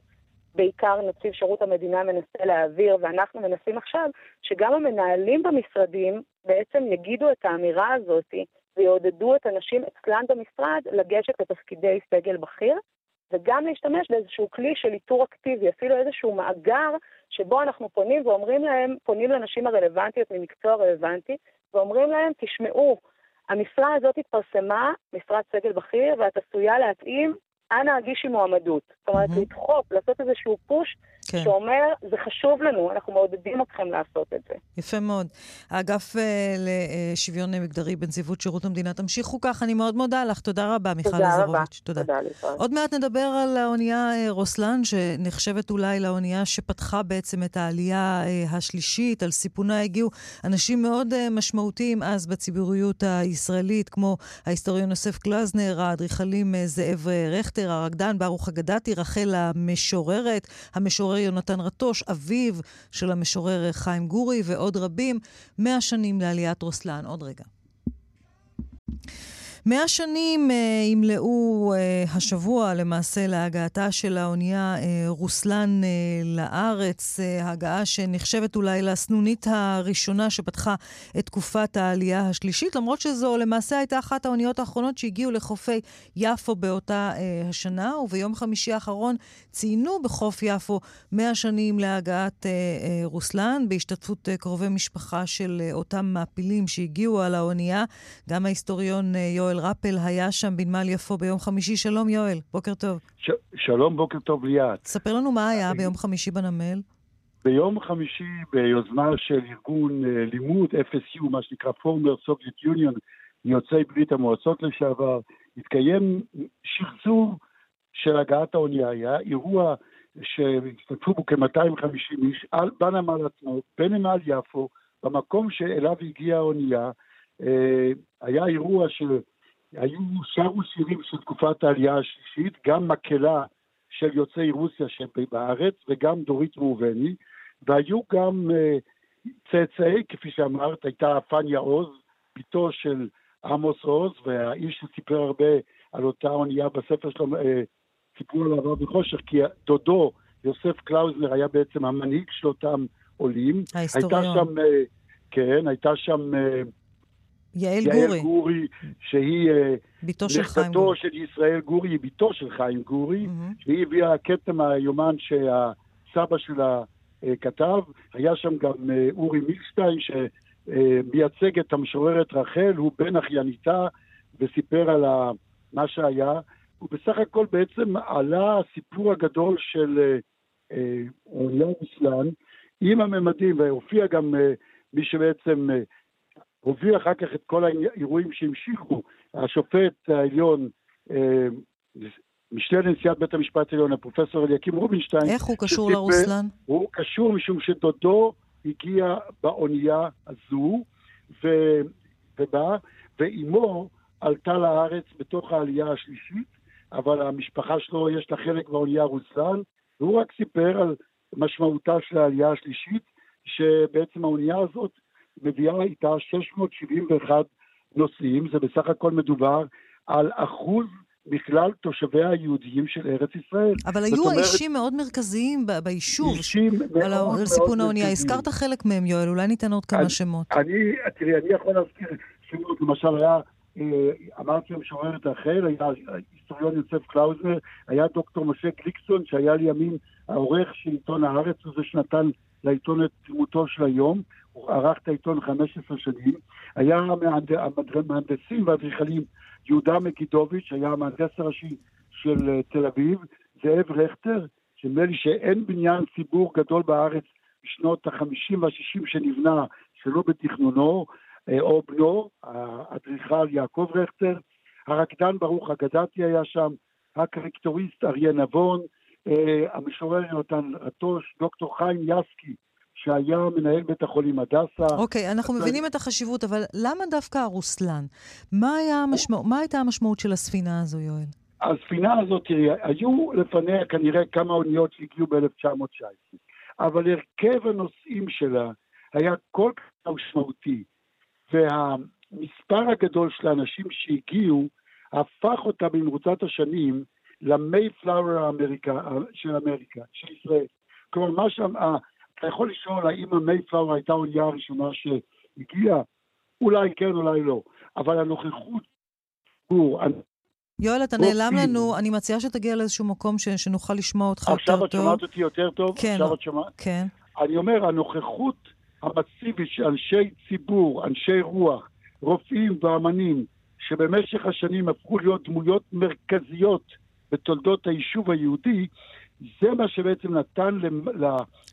בעיקר נציב שירות המדינה מנסה להעביר, ואנחנו מנסים עכשיו שגם המנהלים במשרדים בעצם יגידו את האמירה הזאת ויעודדו את הנשים אצלן במשרד לגשת לתפקידי סגל בכיר. וגם להשתמש באיזשהו כלי של איתור אקטיבי, אפילו איזשהו מאגר שבו אנחנו פונים ואומרים להם, פונים לנשים הרלוונטיות ממקצוע רלוונטי, ואומרים להם, תשמעו, המשרה הזאת התפרסמה, משרת סגל בכיר, ואת עשויה להתאים אנא הגישי מועמדות. זאת אומרת, mm-hmm. לדחוף, לעשות איזשהו פוש כן. שאומר, זה חשוב לנו, אנחנו מעודדים אתכם לעשות את זה. יפה מאוד. האגף uh, לשוויון מגדרי בנציבות שירות המדינה, תמשיכו כך, אני מאוד מודה לך. תודה רבה, מיכל עזרוביץ'. תודה רבה. תודה. תודה עוד מעט נדבר על האונייה uh, רוסלן, שנחשבת אולי לאונייה שפתחה בעצם את העלייה uh, השלישית. על סיפונה הגיעו אנשים מאוד uh, משמעותיים אז בציבוריות הישראלית, כמו ההיסטוריון יוסף קלזנר, האדריכלים uh, זאב רכטר, הרקדן ברוך אגדתי, רחל המשוררת, המשורר יונתן רטוש, אביו של המשורר חיים גורי ועוד רבים. מאה שנים לעליית רוסלן. עוד רגע. מאה שנים אה, ימלאו אה, השבוע למעשה להגעתה של האונייה אה, רוסלן אה, לארץ, אה, הגעה שנחשבת אולי לסנונית הראשונה שפתחה את תקופת העלייה השלישית, למרות שזו למעשה הייתה אחת האוניות האחרונות שהגיעו לחופי יפו באותה אה, השנה, וביום חמישי האחרון ציינו בחוף יפו מאה שנים להגעת אה, אה, רוסלן, בהשתתפות אה, קרובי משפחה של אה, אותם מעפילים שהגיעו על האונייה. גם ההיסטוריון אה, יואל יואל רפל היה שם בנמל יפו ביום חמישי. שלום יואל, בוקר טוב. ש- שלום, בוקר טוב ליאת. ספר לנו מה היה ביום חמישי בנמל. ביום חמישי, ביוזמה של ארגון uh, לימוד FSU, מה שנקרא Former Soviet Union, מיוצאי ברית המועצות לשעבר, התקיים שחזור של הגעת האונייה. היה אירוע שהשתתפו בו כ-250 איש על, בנמל עצמו, בנמל יפו, במקום שאליו הגיעה האונייה. Uh, היה אירוע של היו שרו שירים של תקופת העלייה השלישית, גם מקהלה של יוצאי רוסיה שבארץ וגם דורית ראובני, והיו גם uh, צאצאי, כפי שאמרת, הייתה פניה עוז, בתו של עמוס עוז, והאיש שסיפר הרבה על אותה אונייה בספר שלו, uh, סיפור על העבר בחושך, כי דודו, יוסף קלאוזנר, היה בעצם המנהיג של אותם עולים. ההיסטוריון. הייתה שם, uh, כן, הייתה שם... יעל גורי. יעל גורי, שהיא אה, בתו של חיים גורי. של ישראל גורי, היא בתו של חיים גורי, mm-hmm. שהיא הביאה כתם היומן שהסבא שלה uh, כתב. היה שם גם uh, אורי מילשטיין, שמייצג את המשוררת רחל, הוא בן אחייניתה, וסיפר על ה, מה שהיה. ובסך הכל בעצם עלה הסיפור הגדול של אוריה מסלן, עם הממדים, והופיע גם מי שבעצם... הוביל אחר כך את כל האירועים שהמשיכו. השופט העליון, אה, משנה לנשיאת בית המשפט העליון, הפרופסור אליקים רובינשטיין. איך הוא קשור לרוסלן? הוא קשור משום שדודו הגיע באונייה הזו, ו... ובא, ואימו עלתה לארץ בתוך העלייה השלישית, אבל המשפחה שלו, יש לה חלק באונייה רוסלן, והוא רק סיפר על משמעותה של העלייה השלישית, שבעצם האונייה הזאת מביאה איתה 671 נוסעים, זה בסך הכל מדובר על אחוז מכלל תושביה היהודיים של ארץ ישראל. אבל היו אומרת, אישים מאוד מרכזיים ביישוב אישים על, מאוד סיפון האונייה. הזכרת חלק מהם, יואל, אולי ניתן עוד כמה אני, שמות. אני, תראי, אני יכול להזכיר שמות, למשל היה, אה, אמרתי המשוררת רחל, היה היסטוריון יוסף קלאוזנר, היה דוקטור משה גליקסון, שהיה לימים העורך של עיתון הארץ, וזה שנתן לעיתון את דמותו של היום. הוא ערך את העיתון 15 שנים, היה המהנדסים והאדריכלים יהודה מגידוביץ', היה המהנדס הראשי של אה, תל אביב, זאב רכטר, שנדמה לי שאין בניין ציבור גדול בארץ בשנות ה-50 וה-60 שנבנה שלא בתכנונו, אה, או בנו, האדריכל יעקב רכטר, הרקדן ברוך אגדתי היה שם, הקריקטוריסט אריה נבון, המשורר יונתן רטוש, דוקטור חיים יסקי, שהיה מנהל בית החולים הדסה. אוקיי, okay, אנחנו אז... מבינים את החשיבות, אבל למה דווקא הרוסלן? מה, המשמע... מה הייתה המשמעות של הספינה הזו, יואל? הספינה הזאת, תראי, היו לפניה כנראה כמה אוניות שהגיעו ב-1919. אבל הרכב הנושאים שלה היה כל כך משמעותי, והמספר הגדול של האנשים שהגיעו הפך אותה במרוצת השנים למייפלאואר של אמריקה, של ישראל. כלומר, מה שם, אתה יכול לשאול האם המייפלאואר הייתה האונייה הראשונה שהגיעה, אולי כן, אולי לא, אבל הנוכחות, גור, יואל, אתה נעלם לנו, אני מציעה שתגיע לאיזשהו מקום ש, שנוכל לשמוע אותך יותר טוב. עכשיו את שומעת אותי יותר טוב? כן. עכשיו את שומעת? כן. אני אומר, הנוכחות המסיבית של אנשי ציבור, אנשי רוח, רופאים ואמנים, שבמשך השנים הפכו להיות דמויות מרכזיות בתולדות היישוב היהודי, זה מה שבעצם נתן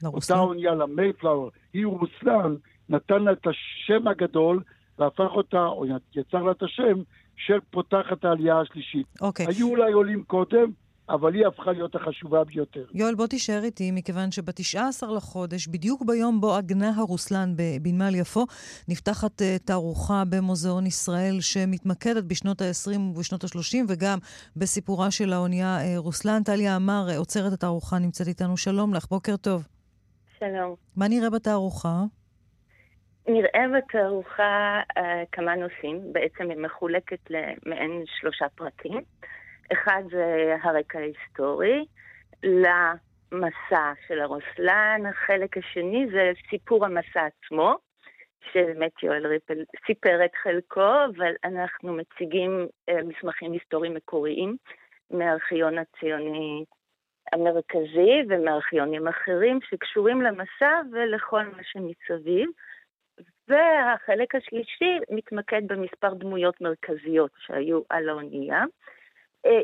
לאותה אונייה, למייפלאואר, היא רוסלן, נתן לה את השם הגדול והפך אותה, או יצר לה את השם, של פותחת העלייה השלישית. אוקיי. היו אולי עולים קודם, אבל היא הפכה להיות החשובה ביותר. יואל, בוא תישאר איתי, מכיוון שב-19 לחודש, בדיוק ביום בו עגנה הרוסלן בנמל יפו, נפתחת uh, תערוכה במוזיאון ישראל שמתמקדת בשנות ה-20 ובשנות ה-30, וגם בסיפורה של האונייה uh, רוסלן. טליה אמר, uh, עוצרת התערוכה, נמצאת איתנו. שלום לך, בוקר טוב. שלום. מה נראה בתערוכה? נראה בתערוכה uh, כמה נושאים, בעצם היא מחולקת למעין שלושה פרקים. אחד זה הרקע ההיסטורי, למסע של הרוסלן, החלק השני זה סיפור המסע עצמו, שבאמת יואל ריפל סיפר את חלקו, אבל אנחנו מציגים uh, מסמכים היסטוריים מקוריים מהארכיון הציוני המרכזי ומארכיונים אחרים שקשורים למסע ולכל מה שמסביב. והחלק השלישי מתמקד במספר דמויות מרכזיות שהיו על האונייה, אה,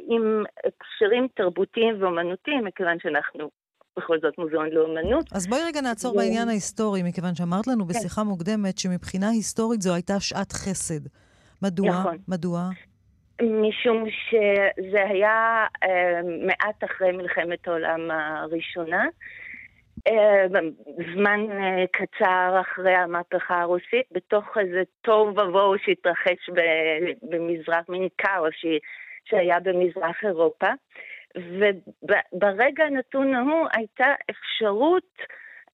עם הקשרים תרבותיים ואומנותיים, מכיוון שאנחנו בכל זאת מוזיאון לאומנות. אז בואי רגע נעצור ו... בעניין ההיסטורי, מכיוון שאמרת לנו כן. בשיחה מוקדמת שמבחינה היסטורית זו הייתה שעת חסד. מדוע? נכון. מדוע? משום שזה היה אה, מעט אחרי מלחמת העולם הראשונה. אה, זמן אה, קצר אחרי המהפכה הרוסית, בתוך איזה תוהו ובוהו שהתרחש במזרח, מין כאוס שהיה במזרח אירופה. וברגע הנתון ההוא הייתה אפשרות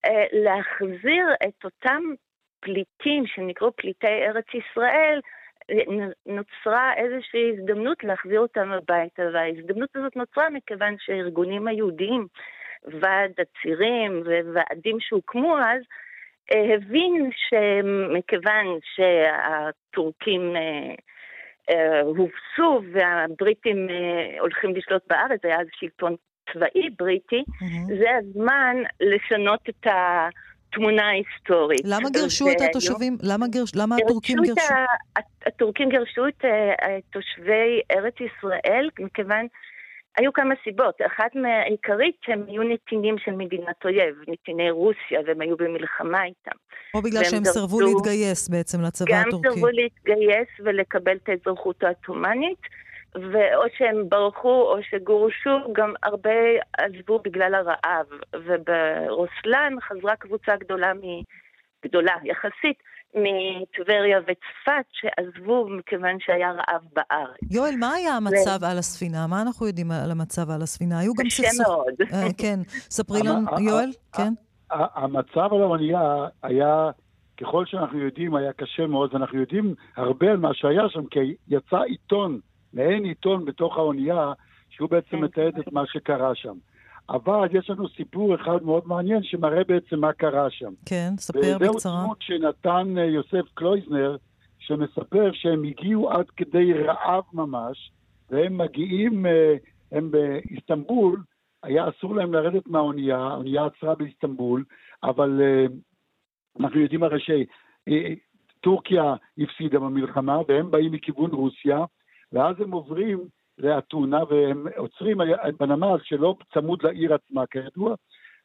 אה, להחזיר את אותם פליטים שנקראו פליטי ארץ ישראל, נוצרה איזושהי הזדמנות להחזיר אותם הביתה, וההזדמנות הזאת נוצרה מכיוון שהארגונים היהודיים ועד הצירים וועדים שהוקמו אז, אה, הבין שמכיוון שהטורקים אה, הובסו והבריטים הולכים לשלוט בארץ, היה אז שלטון צבאי בריטי. זה הזמן לשנות את התמונה ההיסטורית. למה גירשו את התושבים? למה, גירש, למה הטורקים גירשו? הטורקים גירשו את תושבי ארץ ישראל, מכיוון היו כמה סיבות. אחת מהעיקרית שהם היו נתינים של מדינת אויב, נתיני רוסיה, והם היו במלחמה איתם. או בגלל שהם דרשו, סרבו להתגייס בעצם לצבא הטורקי. גם סרבו להתגייס ולקבל את האזרחות העות'מאנית, ואו שהם ברחו או שגורשו, גם הרבה עזבו בגלל הרעב. וברוסלן חזרה קבוצה גדולה, מ... גדולה יחסית, מטבריה וצפת שעזבו מכיוון שהיה רעב בארץ. יואל, מה היה המצב ו... על הספינה? מה אנחנו יודעים על המצב על הספינה? היו גם סכסוך... קשה מאוד. Uh, כן, ספרי לנו, יואל, כן? המצב על האונייה היה, ככל שאנחנו יודעים, היה קשה מאוד, ואנחנו יודעים הרבה על מה שהיה שם, כי יצא עיתון, מעין עיתון בתוך האונייה, שהוא בעצם כן. מתעד את מה שקרה שם. אבל יש לנו סיפור אחד מאוד מעניין שמראה בעצם מה קרה שם. כן, ספר בקצרה. וזהו דמות שנתן אה, יוסף קלויזנר, שמספר שהם הגיעו עד כדי רעב ממש, והם מגיעים, אה, הם באיסטנבול, היה אסור להם לרדת מהאונייה, האונייה עצרה באיסטנבול, אבל אה, אנחנו יודעים הרי שטורקיה הפסידה במלחמה, והם באים מכיוון רוסיה, ואז הם עוברים לאתונה, והם עוצרים בנמל שלא צמוד לעיר עצמה כידוע,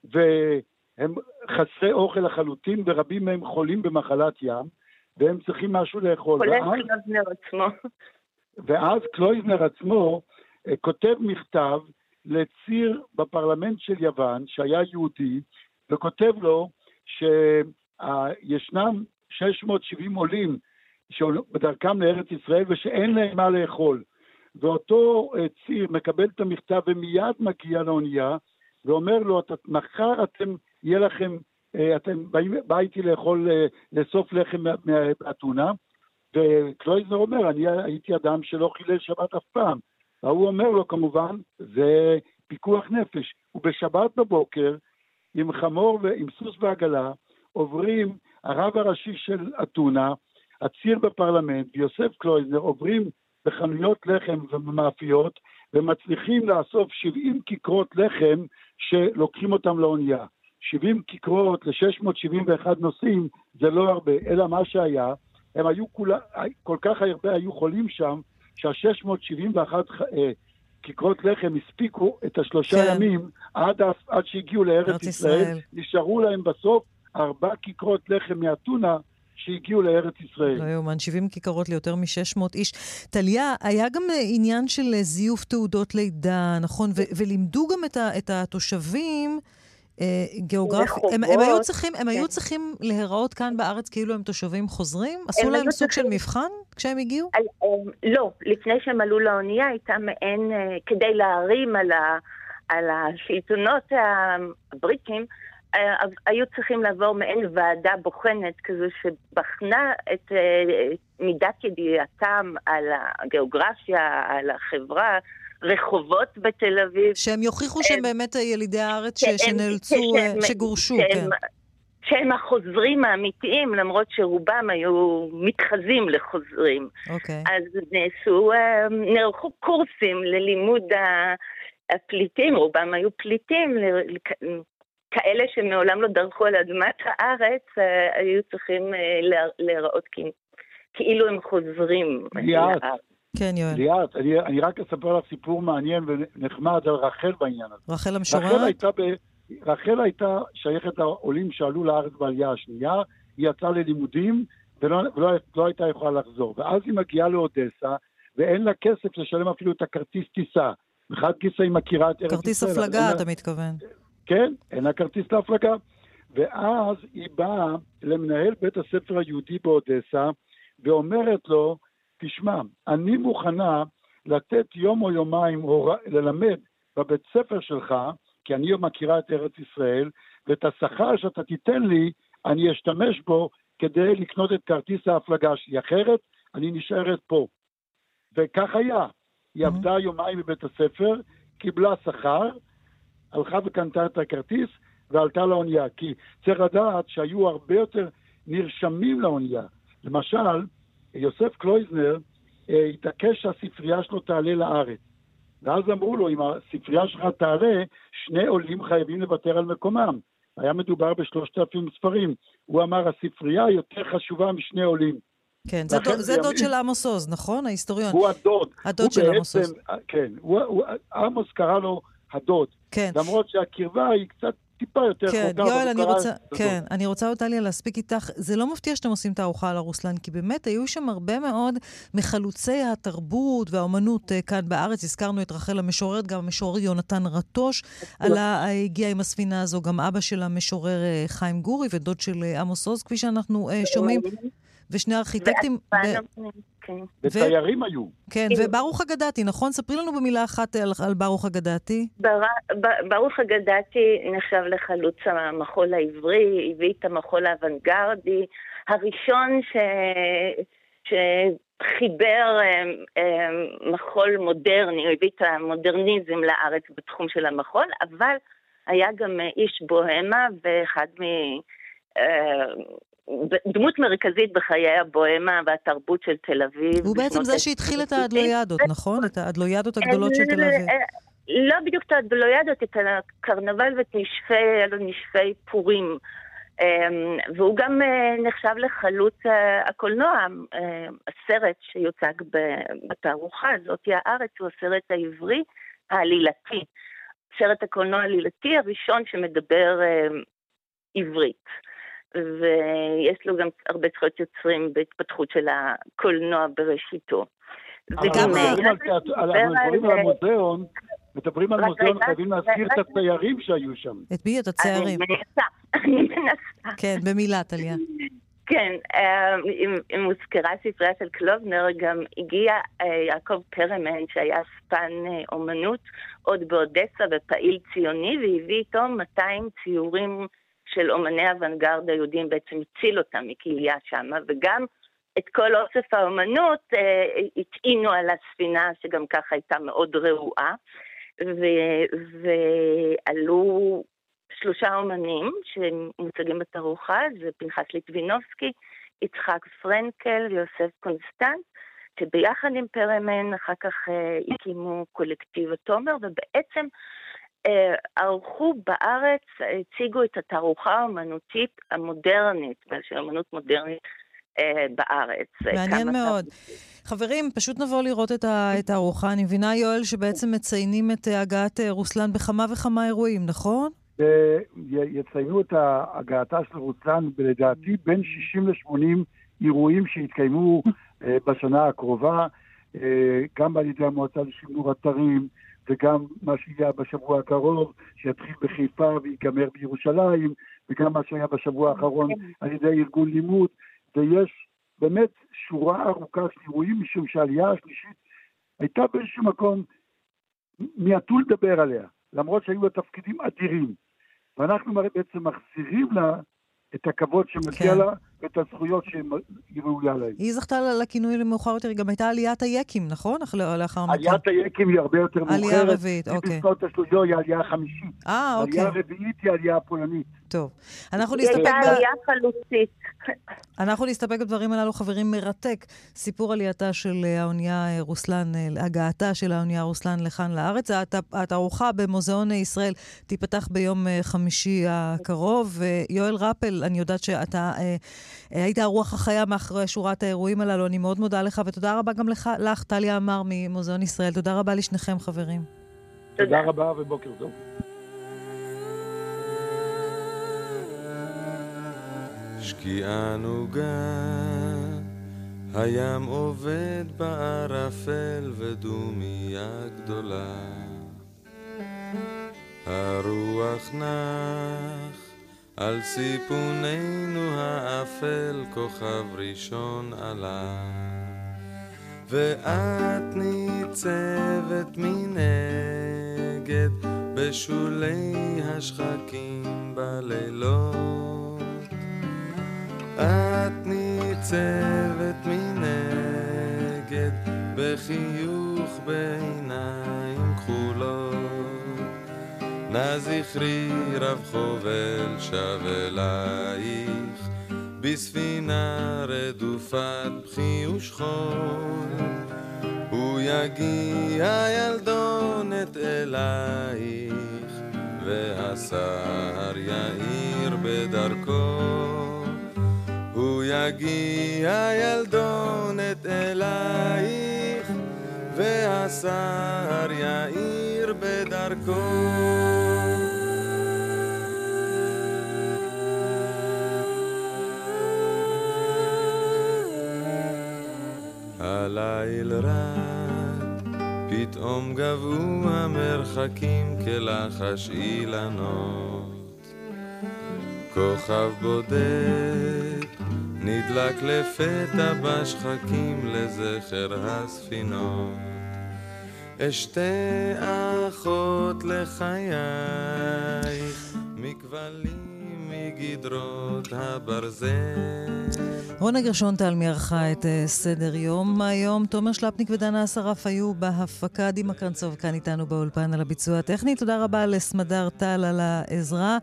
והם חסרי אוכל לחלוטין, ורבים מהם חולים במחלת ים, והם צריכים משהו לאכול. חולה קלויזנר עצמו. ואז קלויזנר עצמו אה, כותב מכתב לציר בפרלמנט של יוון, שהיה יהודי, וכותב לו שישנם 670 עולים בדרכם לארץ ישראל ושאין להם מה לאכול. ואותו אה, ציר מקבל את המכתב ומיד מגיע לאונייה ואומר לו, מחר אתם יהיה לכם, אה, אתם באים, בא איתי לאכול, אה, לאסוף לחם מהאתונה, וקלויזנר אומר, אני הייתי אדם שלא חילל שבת אף פעם. והוא אומר לו כמובן, זה פיקוח נפש. ובשבת בבוקר, עם חמור ועם סוס ועגלה, עוברים הרב הראשי של אתונה, הציר בפרלמנט ויוסף קלויזנר עוברים בחנויות לחם ובמאפיות ומצליחים לאסוף 70 כיכרות לחם שלוקחים אותם לאונייה. 70 כיכרות ל-671 נוסעים זה לא הרבה, אלא מה שהיה, הם היו כולה, כל כך הרבה היו חולים שם, שה-671 אה, כיכרות לחם הספיקו את השלושה כן. ימים עד, עד שהגיעו לארץ ישראל. ישראל. נשארו להם בסוף ארבע כיכרות לחם מאתונה שהגיעו לארץ ישראל. לא יאומן, 70 כיכרות ליותר מ-600 איש. טליה, היה גם אה, עניין של אה, זיוף תעודות לידה, נכון? ו- ולימדו גם את, ה- את התושבים... אה, גיאוגרפי, הם, הם, היו צריכים, הם כן. היו צריכים להיראות כאן בארץ כאילו הם תושבים חוזרים? עשו להם סוג צריכים... של מבחן כשהם הגיעו? על, לא, לפני שהם עלו לאונייה הייתה מעין, כדי להרים על, ה, על השלטונות הבריטים, אה, היו צריכים לעבור מעין ועדה בוחנת כזו שבחנה את אה, מידת ידיעתם על הגיאוגרפיה, על החברה, רחובות בתל אביב. שהם יוכיחו שהם באמת ילידי הארץ שהם, שנאלצו, שהם, שגורשו, שהם, כן. שהם החוזרים האמיתיים, למרות שרובם היו מתחזים לחוזרים. אוקיי. אז נעשו, אה, נערכו קורסים ללימוד הפליטים, רובם היו פליטים, כאלה שמעולם לא דרכו על אדמת הארץ, אה, היו צריכים אה, להיראות כאילו הם חוזרים ליאת, כן, יואל. ליאת, אני, אני רק אספר לך סיפור מעניין ונחמד על רחל בעניין הזה. רחל המשוררת? רחל הייתה, ב, רחל הייתה שייכת לעולים שעלו לארץ בעלייה השנייה, היא יצאה ללימודים ולא, ולא לא הייתה יכולה לחזור. ואז היא מגיעה לאודסה, ואין לה כסף לשלם אפילו את הכרטיס טיסה. מחד גיסא היא מכירה את ארץ ישראל. כרטיס הפלגה, אתה מתכוון. כן, אין לה כרטיס להפלגה. ואז היא באה למנהל בית הספר היהודי באודסה, ואומרת לו, תשמע, אני מוכנה לתת יום או יומיים הור... ללמד בבית ספר שלך, כי אני מכירה את ארץ ישראל, ואת השכר שאתה תיתן לי, אני אשתמש בו כדי לקנות את כרטיס ההפלגה שלי, אחרת אני נשארת פה. וכך היה. היא mm-hmm. עבדה יומיים בבית הספר, קיבלה שכר, הלכה וקנתה את הכרטיס ועלתה לאונייה. כי צריך לדעת שהיו הרבה יותר נרשמים לאונייה. למשל, יוסף קלויזנר אה, התעקש שהספרייה שלו תעלה לארץ. ואז אמרו לו, אם הספרייה שלך תעלה, שני עולים חייבים לוותר על מקומם. היה מדובר בשלושת אלפים ספרים. הוא אמר, הספרייה יותר חשובה משני עולים. כן, זה, דוד, זה דוד של עמוס עוז, נכון? ההיסטוריון. הוא הדוד. הדוד הוא של עמוס עוז. כן, הוא, הוא, עמוס קרא לו הדוד. כן. למרות שהקרבה היא קצת טיפה יותר כן, חוקה. יואל, אני רוצה, כן, אני רוצה עוד טליה להספיק איתך. זה לא מפתיע שאתם עושים תערוכה על הרוסלן, כי באמת היו שם הרבה מאוד מחלוצי התרבות והאומנות uh, כאן בארץ. הזכרנו את רחל המשוררת, גם המשורר יונתן רטוש עלה, הגיע עם הספינה הזו, גם אבא של המשורר uh, חיים גורי ודוד של uh, עמוס עוז, כפי שאנחנו שומעים. ושני ארכיטקטים... כן. ותיירים היו. כן, וברוך אגדתי, נכון? ספרי לנו במילה אחת על, על ברוך אגדתי. בר, ברוך אגדתי נחשב לחלוץ המחול העברי, הביא את המחול האוונגרדי, הראשון ש... שחיבר אה, אה, מחול מודרני, הוא הביא את המודרניזם לארץ בתחום של המחול, אבל היה גם איש בוהמה ואחד מ... דמות מרכזית בחיי הבוהמה והתרבות של תל אביב. הוא בעצם זה שהתחיל את האדלוידות, נכון? את האדלוידות הגדולות של תל אביב. לא בדיוק את האדלוידות, את הקרנבל ואת נשפי, נשפי פורים. אמ, והוא גם אה, נחשב לחלוץ אה, הקולנוע, אה, הסרט שיוצג בתערוכה הזאת, הארץ, הוא הסרט העברי העלילתי. סרט הקולנוע העלילתי הראשון שמדבר עברית. ויש לו גם הרבה זכויות יוצרים בהתפתחות של הקולנוע בראשיתו. וגם... אנחנו מדברים על המוזיאון, מדברים על מוזיאון, חייבים להזכיר את הציירים שהיו שם. את מי? את הציירים. אני מנסה, אני מנסה. כן, במילה, טליה. כן, אה, אם הוזכרה ספרייה של קלובנר, גם הגיע אה, יעקב פרמן, שהיה ספן אה, אומנות, עוד באודסה ופעיל ציוני, והביא איתו 200 ציורים של אומני אוונגרד היהודים בעצם הציל אותם מכליה שמה, וגם את כל אוסף האומנות אה, הטעינו על הספינה, שגם ככה הייתה מאוד רעועה, ועלו שלושה אומנים שמוצגים בתערוכה, זה פנחס ליטבינובסקי, יצחק פרנקל ויוסף קונסטנט, שביחד עם פרמן אחר כך אה, הקימו קולקטיב התומר, ובעצם ערכו בארץ, הציגו את התערוכה האומנותית המודרנית, של אמנות מודרנית אה, בארץ. מעניין מאוד. חברים, פשוט נבוא לראות את התערוכה. אני מבינה, יואל, שבעצם מציינים את הגעת רוסלן בכמה וכמה אירועים, נכון? יציינו את הגעתה של רוסלן, לדעתי, בין 60 ל-80 אירועים שיתקיימו בשנה הקרובה, גם על ידי המועצה לשימור אתרים, וגם מה שיהיה בשבוע הקרוב, שיתחיל בחיפה ויגמר בירושלים, וגם מה שהיה בשבוע האחרון כן. על ידי ארגון לימוד, ויש באמת שורה ארוכה של אירועים, משום שהעלייה השלישית הייתה באיזשהו מקום, מיעטו לדבר עליה, למרות שהיו לה תפקידים אדירים. ואנחנו בעצם מחזירים לה את הכבוד שמגיע כן. לה ואת הזכויות שהיא ראויה להן. היא זכתה לכינוי למאוחר יותר, גם הייתה עליית היקים, נכון? לאחר מכן. עליית היקים היא הרבה יותר מאוחרת. עלייה רביעית, אוקיי. היא בשנות ה היא עלייה חמישית. אה, אוקיי. עלייה רביעית היא עלייה פולנית. טוב. אנחנו נסתפק... היא הייתה עלייה חלוצית. אנחנו נסתפק בדברים הללו, חברים. מרתק. סיפור עלייתה של האונייה רוסלן, הגעתה של האונייה רוסלן לכאן לארץ. התערוכה במוזיאון ישראל תיפתח ביום חמישי הקרוב. יואל רפל, אני יודעת שאתה אה, היית הרוח החיה מאחורי שורת האירועים הללו. אני מאוד מודה לך, ותודה רבה גם לך, לך, טליה אמר ממוזיאון ישראל. תודה רבה לשניכם, חברים. תודה רבה ובוקר טוב. שקיעה נוגה, הים עובד בערפל ודומיה גדולה. הרוח נח על סיפוננו האפל כוכב ראשון עלה. ואת ניצבת מנגד בשולי השחקים בלילות. את ניצבת מנגד בחיוך כחולות נא זכרי רב חובל שב אלייך בספינה רדופת בכי ושכול הוא יגיע ילדונת אלייך והשר יאיר בדרכו הוא יגיע ילדונת אלייך, והשר יאיר בדרכו. הליל רד, פתאום גבו המרחקים כלחש אילנות. כוכב בודד נדלק לפתע בשחקים לזכר הספינות. אשתי אחות לחייך מכבלים מגדרות הברזל. רונה גרשון מי ערכה את uh, סדר יום היום. תומר שלפניק ודנה אסרף היו בהפקה. דימה קרנצוב כאן איתנו באולפן על הביצוע הטכני. תודה רבה לסמדר טל על העזרה.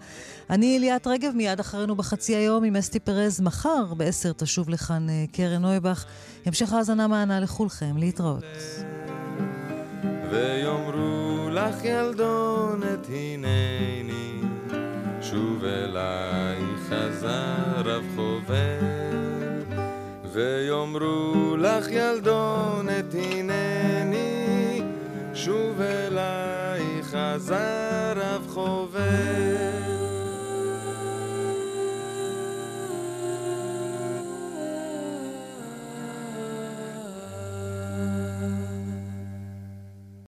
אני ליאת רגב, מיד אחרינו בחצי היום עם אסתי פרז. מחר בעשר תשוב לכאן uh, קרן נויבך. המשך האזנה מענה לכולכם. להתראות. ויאמרו לך ילדונת הנני שוב אליי חזר רב חובל ויאמרו לך ילדונת הנני שוב אליי חזר רב חובל